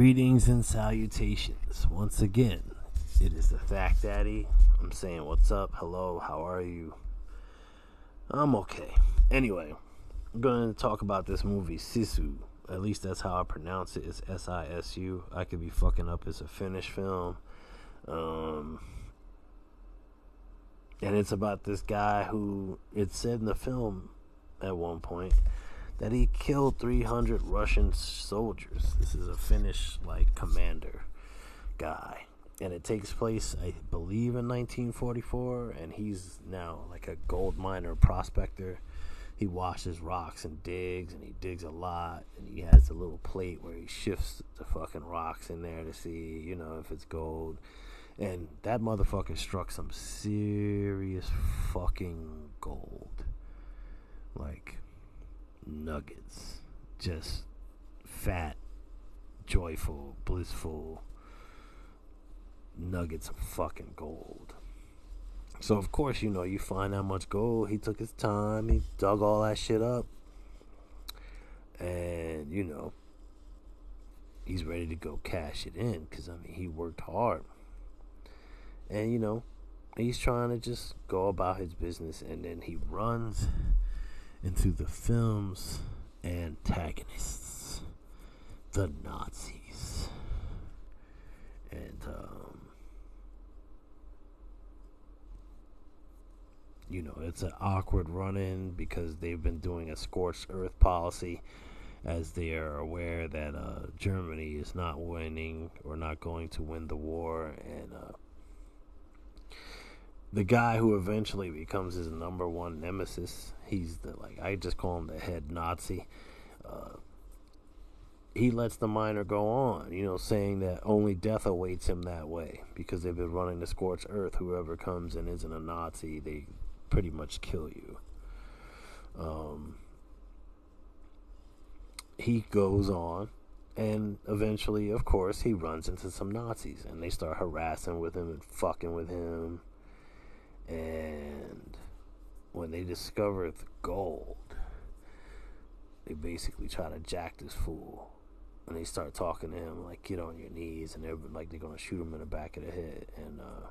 Greetings and salutations. Once again, it is the Thack Daddy. I'm saying, what's up? Hello, how are you? I'm okay. Anyway, I'm going to talk about this movie, Sisu. At least that's how I pronounce it. It's S I S U. I could be fucking up. It's a Finnish film. Um, and it's about this guy who, it said in the film at one point, that he killed 300 Russian soldiers. This is a Finnish like commander guy, and it takes place, I believe, in 1944. And he's now like a gold miner prospector. He washes rocks and digs, and he digs a lot. And he has a little plate where he shifts the fucking rocks in there to see, you know, if it's gold. And that motherfucker struck some serious fucking gold. Like nuggets. Just fat, joyful, blissful nuggets of fucking gold. So of course, you know, you find that much gold. He took his time. He dug all that shit up. And, you know, he's ready to go cash it in cuz I mean, he worked hard. And, you know, he's trying to just go about his business and then he runs into the film's antagonists, the Nazis. And, um, you know, it's an awkward run in because they've been doing a scorched earth policy as they are aware that uh, Germany is not winning or not going to win the war. And, uh, the guy who eventually becomes his number one nemesis. He's the like I just call him the head Nazi. Uh, he lets the miner go on, you know, saying that only death awaits him that way because they've been running the scorched earth. Whoever comes and isn't a Nazi, they pretty much kill you. Um, he goes on, and eventually, of course, he runs into some Nazis, and they start harassing with him and fucking with him and when they discover the gold, they basically try to jack this fool. And they start talking to him like, get on your knees. And they're like, they're going to shoot him in the back of the head. And uh,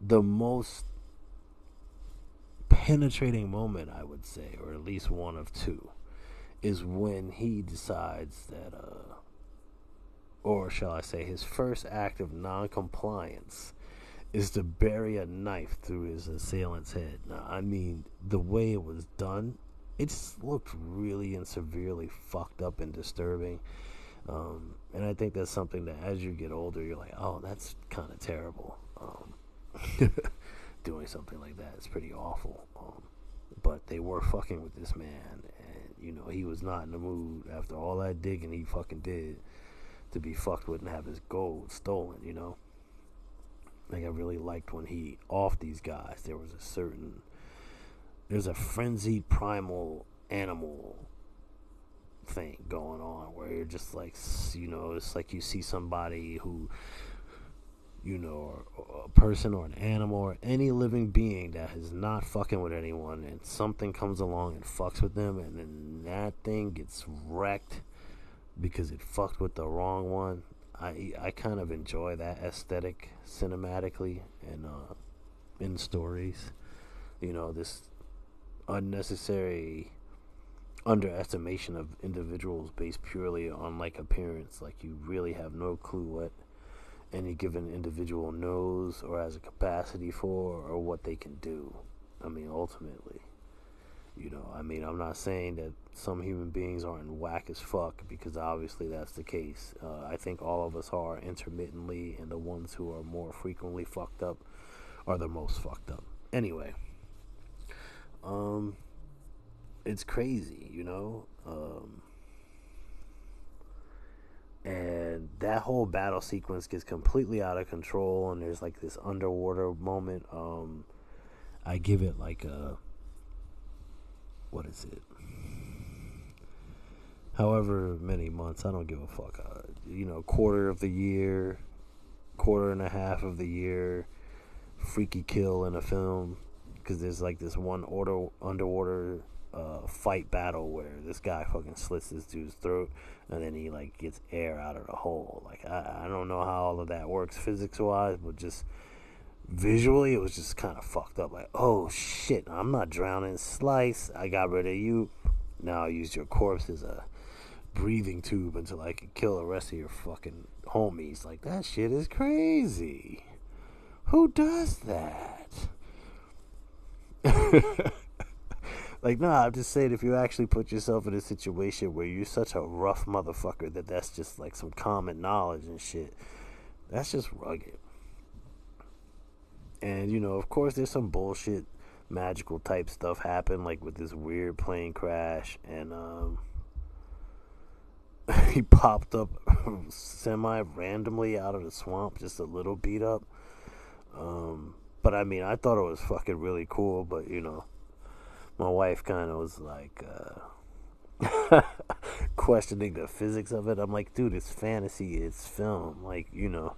the most penetrating moment, I would say, or at least one of two, is when he decides that, uh, or shall I say, his first act of non compliance is to bury a knife through his assailant's head. Now, I mean, the way it was done, it just looked really and severely fucked up and disturbing. Um, and I think that's something that as you get older, you're like, oh, that's kind of terrible. Um, doing something like that is pretty awful. Um, but they were fucking with this man, and you know he was not in the mood after all that digging he fucking did to be fucked with and have his gold stolen. You know. Like I really liked when he off these guys. There was a certain there's a frenzied primal animal thing going on where you're just like you know it's like you see somebody who you know a person or an animal or any living being that is not fucking with anyone and something comes along and fucks with them and then that thing gets wrecked because it fucked with the wrong one I I kind of enjoy that aesthetic cinematically and uh, in stories. You know, this unnecessary underestimation of individuals based purely on like appearance. Like you really have no clue what any given individual knows or has a capacity for or what they can do. I mean, ultimately. You know, I mean, I'm not saying that some human beings aren't whack as fuck because obviously that's the case. Uh, I think all of us are intermittently, and the ones who are more frequently fucked up are the most fucked up. Anyway, um, it's crazy, you know. Um, and that whole battle sequence gets completely out of control, and there's like this underwater moment. Um, I give it like a what is it? However many months, I don't give a fuck. Uh, you know, quarter of the year, quarter and a half of the year, freaky kill in a film because there's like this one order underwater uh, fight battle where this guy fucking slits this dude's throat and then he like gets air out of the hole. Like I, I don't know how all of that works physics wise, but just visually it was just kind of fucked up. Like oh shit, I'm not drowning. Slice, I got rid of you. Now I used your corpse as a breathing tube until I could kill the rest of your fucking homies. Like that shit is crazy. Who does that? like, nah, I'm just saying if you actually put yourself in a situation where you're such a rough motherfucker that that's just like some common knowledge and shit, that's just rugged. And, you know, of course, there's some bullshit magical type stuff happen, like with this weird plane crash, and, um, he popped up semi randomly out of the swamp, just a little beat up. Um, but I mean, I thought it was fucking really cool. But you know, my wife kind of was like uh, questioning the physics of it. I'm like, dude, it's fantasy, it's film. Like, you know,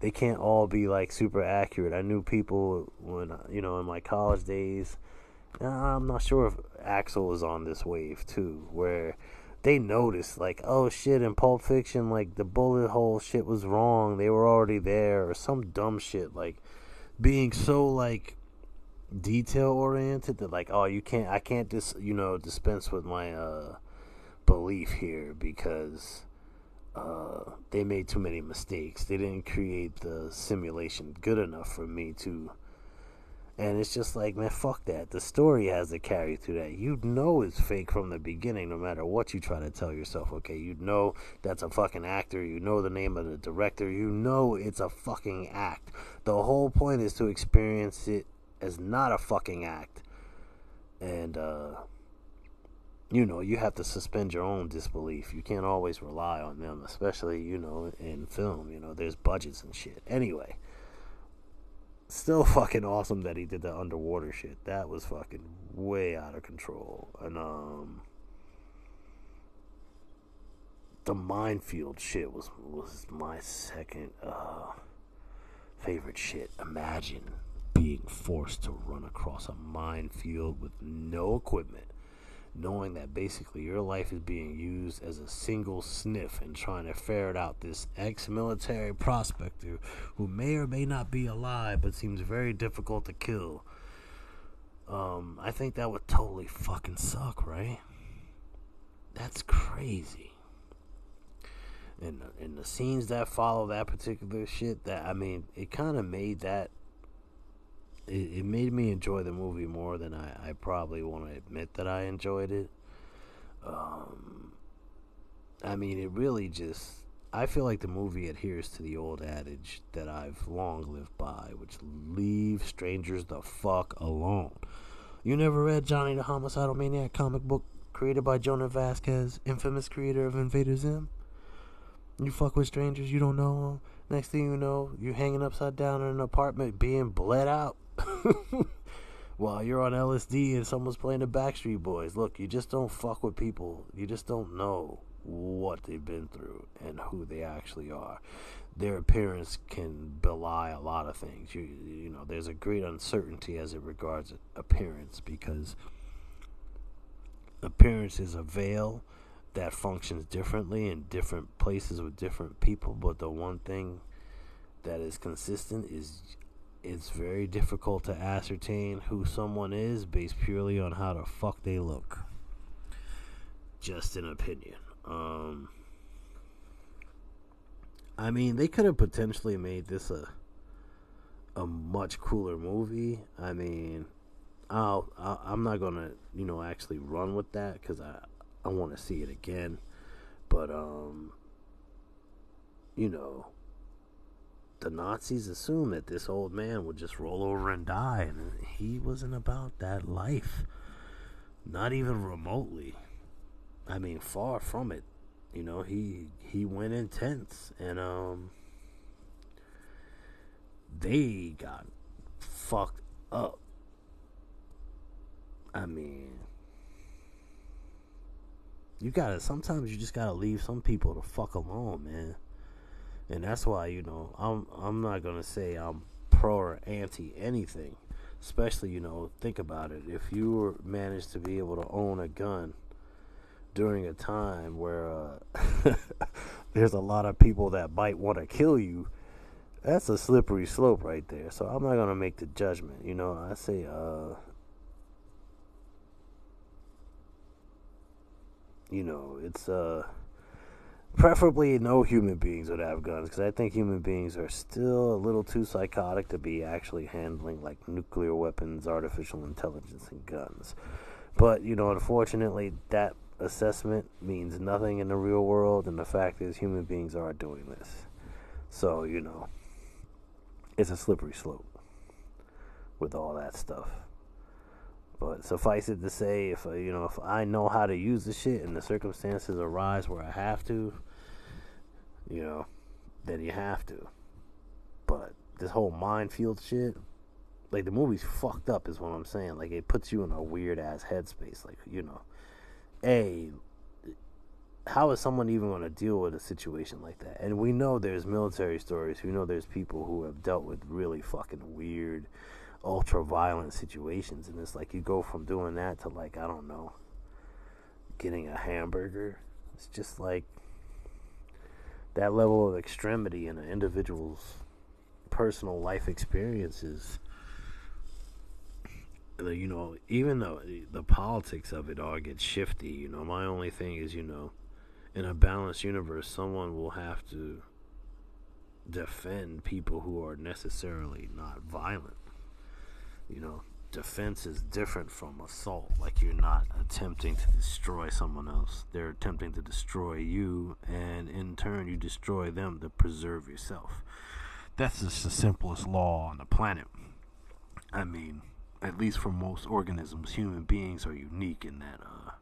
they can't all be like super accurate. I knew people when you know in my college days. I'm not sure if Axel is on this wave too, where they noticed like, oh shit, in Pulp Fiction, like the bullet hole shit was wrong. They were already there, or some dumb shit like being so like detail oriented that like, oh, you can't, I can't just you know dispense with my uh belief here because uh, they made too many mistakes. They didn't create the simulation good enough for me to and it's just like, man, fuck that. The story has to carry through that. You know it's fake from the beginning, no matter what you try to tell yourself, okay? You know that's a fucking actor. You know the name of the director. You know it's a fucking act. The whole point is to experience it as not a fucking act. And, uh, you know, you have to suspend your own disbelief. You can't always rely on them, especially, you know, in film. You know, there's budgets and shit. Anyway still fucking awesome that he did the underwater shit. That was fucking way out of control. And um the minefield shit was was my second uh favorite shit. Imagine being forced to run across a minefield with no equipment knowing that basically your life is being used as a single sniff and trying to ferret out this ex military prospector who may or may not be alive but seems very difficult to kill. Um, I think that would totally fucking suck, right? That's crazy. And, and the scenes that follow that particular shit, that I mean, it kind of made that it, it made me enjoy the movie more than I, I probably want to admit that I enjoyed it. Um, I mean, it really just. I feel like the movie adheres to the old adage that I've long lived by, which leave strangers the fuck alone. You never read Johnny the Homicidal Maniac comic book created by Jhonen Vasquez, infamous creator of Invader Zim? You fuck with strangers you don't know. them. Next thing you know, you're hanging upside down in an apartment being bled out. While you're on LSD and someone's playing the Backstreet Boys, look, you just don't fuck with people. You just don't know what they've been through and who they actually are. Their appearance can belie a lot of things. You you know, there's a great uncertainty as it regards appearance because appearance is a veil that functions differently in different places with different people, but the one thing that is consistent is it's very difficult to ascertain who someone is based purely on how the fuck they look. Just an opinion. Um, I mean, they could have potentially made this a a much cooler movie. I mean, I'll, i am not gonna you know actually run with that because I I want to see it again, but um, you know, the Nazis assumed that this old man would just roll over and die, and he wasn't about that life. Not even remotely. I mean, far from it. You know, he he went intense, and um, they got fucked up. I mean, you gotta. Sometimes you just gotta leave some people to fuck alone, man and that's why you know I'm I'm not gonna say I'm pro or anti anything. Especially, you know, think about it. If you were managed to be able to own a gun during a time where uh, there's a lot of people that might want to kill you, that's a slippery slope right there. So I'm not gonna make the judgment. You know, I say, uh, you know, it's uh, preferably no human beings would have guns because I think human beings are still a little too psychotic to be actually handling like nuclear weapons, artificial intelligence, and guns. But you know, unfortunately, that assessment means nothing in the real world, and the fact is, human beings are doing this. So you know, it's a slippery slope with all that stuff. But suffice it to say, if uh, you know, if I know how to use the shit and the circumstances arise where I have to, you know, then you have to. But this whole minefield shit, like the movie's fucked up, is what I'm saying. Like it puts you in a weird ass headspace. Like you know, a how is someone even going to deal with a situation like that? And we know there's military stories. We know there's people who have dealt with really fucking weird, ultra violent situations. And it's like you go from doing that to, like, I don't know, getting a hamburger. It's just like that level of extremity in an individual's personal life experiences. You know, even though the politics of it all gets shifty, you know, my only thing is, you know, in a balanced universe, someone will have to defend people who are necessarily not violent. You know, defense is different from assault. Like you're not attempting to destroy someone else, they're attempting to destroy you, and in turn, you destroy them to preserve yourself. That's just the simplest law on the planet. I mean, at least for most organisms, human beings are unique in that, uh,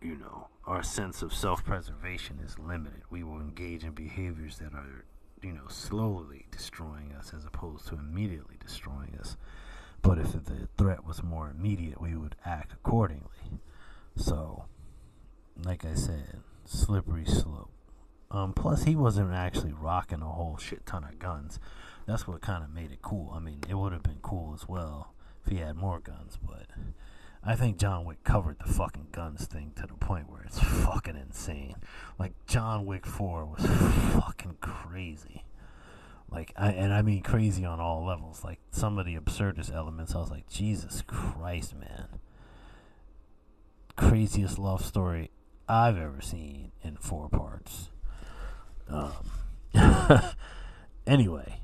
you know, our sense of self preservation is limited. We will engage in behaviors that are, you know, slowly destroying us as opposed to immediately destroying us. But if the threat was more immediate, we would act accordingly. So, like I said, slippery slope. Um, plus, he wasn't actually rocking a whole shit ton of guns. That's what kind of made it cool. I mean, it would have been cool as well if he had more guns, but I think John Wick covered the fucking guns thing to the point where it's fucking insane. Like John Wick 4 was fucking crazy. Like I and I mean crazy on all levels. Like some of the absurdist elements I was like, Jesus Christ, man. Craziest love story I've ever seen in four parts. Um anyway,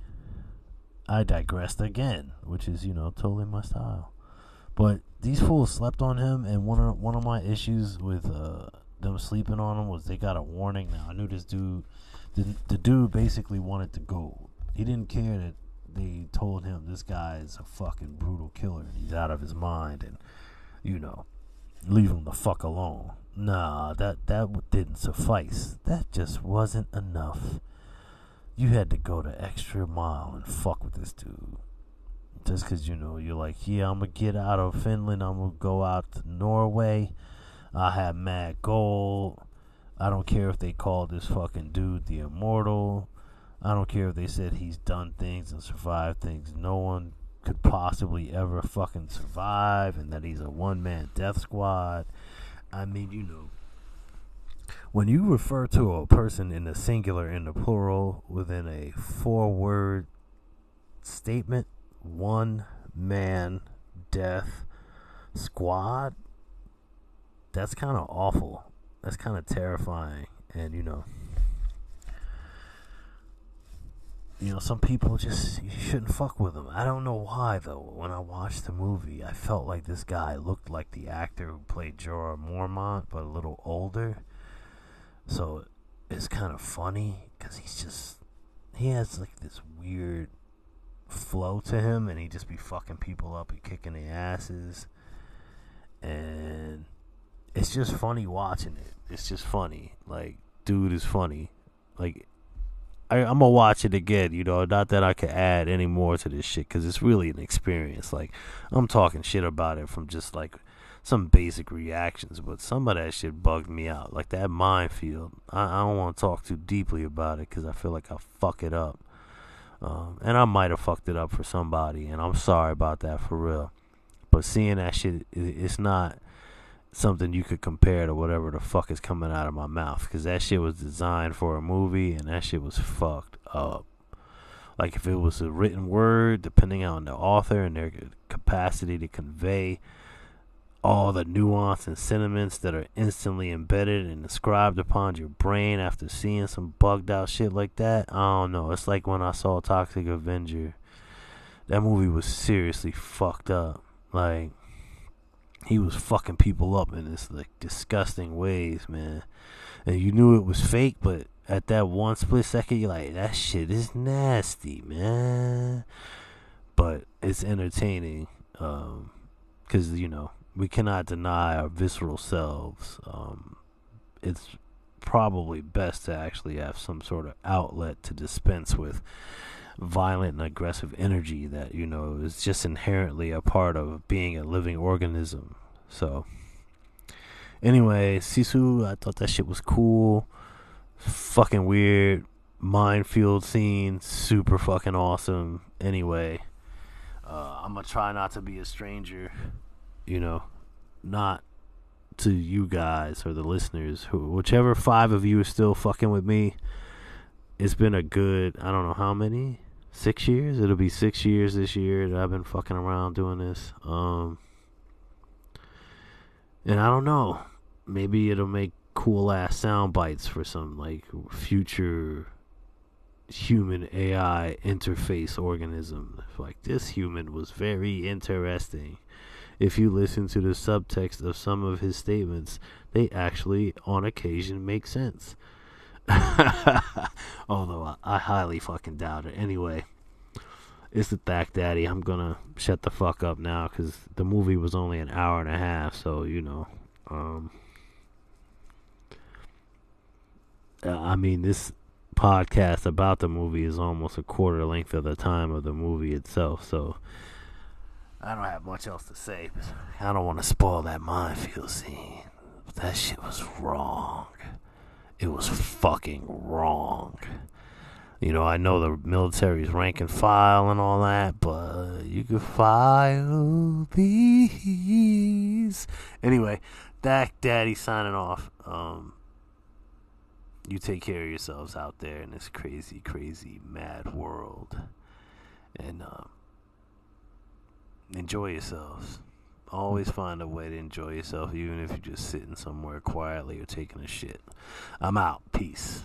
I digressed again, which is, you know, totally my style. But these fools slept on him, and one of one of my issues with uh, them sleeping on him was they got a warning. Now I knew this dude, the, the dude basically wanted to go. He didn't care that they told him this guy is a fucking brutal killer and he's out of his mind, and you know, leave him the fuck alone. Nah, that that didn't suffice. That just wasn't enough. You had to go the extra mile and fuck with this dude just because you know you're like, yeah, I'm gonna get out of Finland. I'm gonna go out to Norway. I have mad gold. I don't care if they call this fucking dude the immortal. I don't care if they said he's done things and survived things no one could possibly ever fucking survive, and that he's a one man death squad. I mean, you know, when you refer to a person in the singular and the plural within a four word statement, one man death squad, that's kind of awful. That's kind of terrifying. And, you know, you know, some people just you shouldn't fuck with them. I don't know why though. When I watched the movie, I felt like this guy looked like the actor who played Jorah Mormont, but a little older. So it's kind of funny because he's just he has like this weird flow to him, and he just be fucking people up and kicking their asses, and it's just funny watching it. It's just funny. Like, dude is funny. Like, I, am gonna watch it again. You know, not that I could add any more to this shit because it's really an experience. Like, I'm talking shit about it from just like some basic reactions, but some of that shit bugged me out. Like that minefield. I, I don't want to talk too deeply about it because I feel like I'll fuck it up. Um, and I might have fucked it up for somebody, and I'm sorry about that for real. But seeing that shit, it's not something you could compare to whatever the fuck is coming out of my mouth. Because that shit was designed for a movie, and that shit was fucked up. Like if it was a written word, depending on the author and their capacity to convey all the nuance and sentiments that are instantly embedded and inscribed upon your brain after seeing some bugged out shit like that. I don't know. It's like when I saw Toxic Avenger. That movie was seriously fucked up. Like he was fucking people up in this like disgusting ways, man. And you knew it was fake, but at that one split second, you're like, that shit is nasty, man. But it's entertaining, um, because you know we cannot deny our visceral selves. Um, it's probably best to actually have some sort of outlet to dispense with violent and aggressive energy that you know is just inherently a part of being a living organism. So, anyway, Sisu, I thought that shit was cool. Fucking weird minefield scene, super fucking awesome. Anyway, uh, I'm gonna try not to be a stranger you know, not to you guys or the listeners, who whichever five of you are still fucking with me. It's been a good, I don't know how many, six years. It'll be six years this year that I've been fucking around doing this. Um, and I don't know, maybe it'll make cool ass sound bites for some like future human AI interface organism. Like this human was very interesting if you listen to the subtext of some of his statements, they actually, on occasion, make sense. Although I, I, highly fucking doubt it. Anyway, it's the Thack Daddy. I'm gonna shut the fuck up now because the movie was only an hour and a half, so you know. Um, I mean, this podcast about the movie is almost a quarter length of the time of the movie itself, so I don't have much else to say. I don't want to spoil that minefield scene. But that shit was wrong. It was fucking wrong. You know, I know the military's rank and file and all that, but you can file these. Anyway, Thack Daddy signing off. Um, you take care of yourselves out there in this crazy, crazy, mad world. And, um, enjoy yourselves. Always find a way to enjoy yourself, even if you're just sitting somewhere quietly or taking a shit. I'm out. Peace.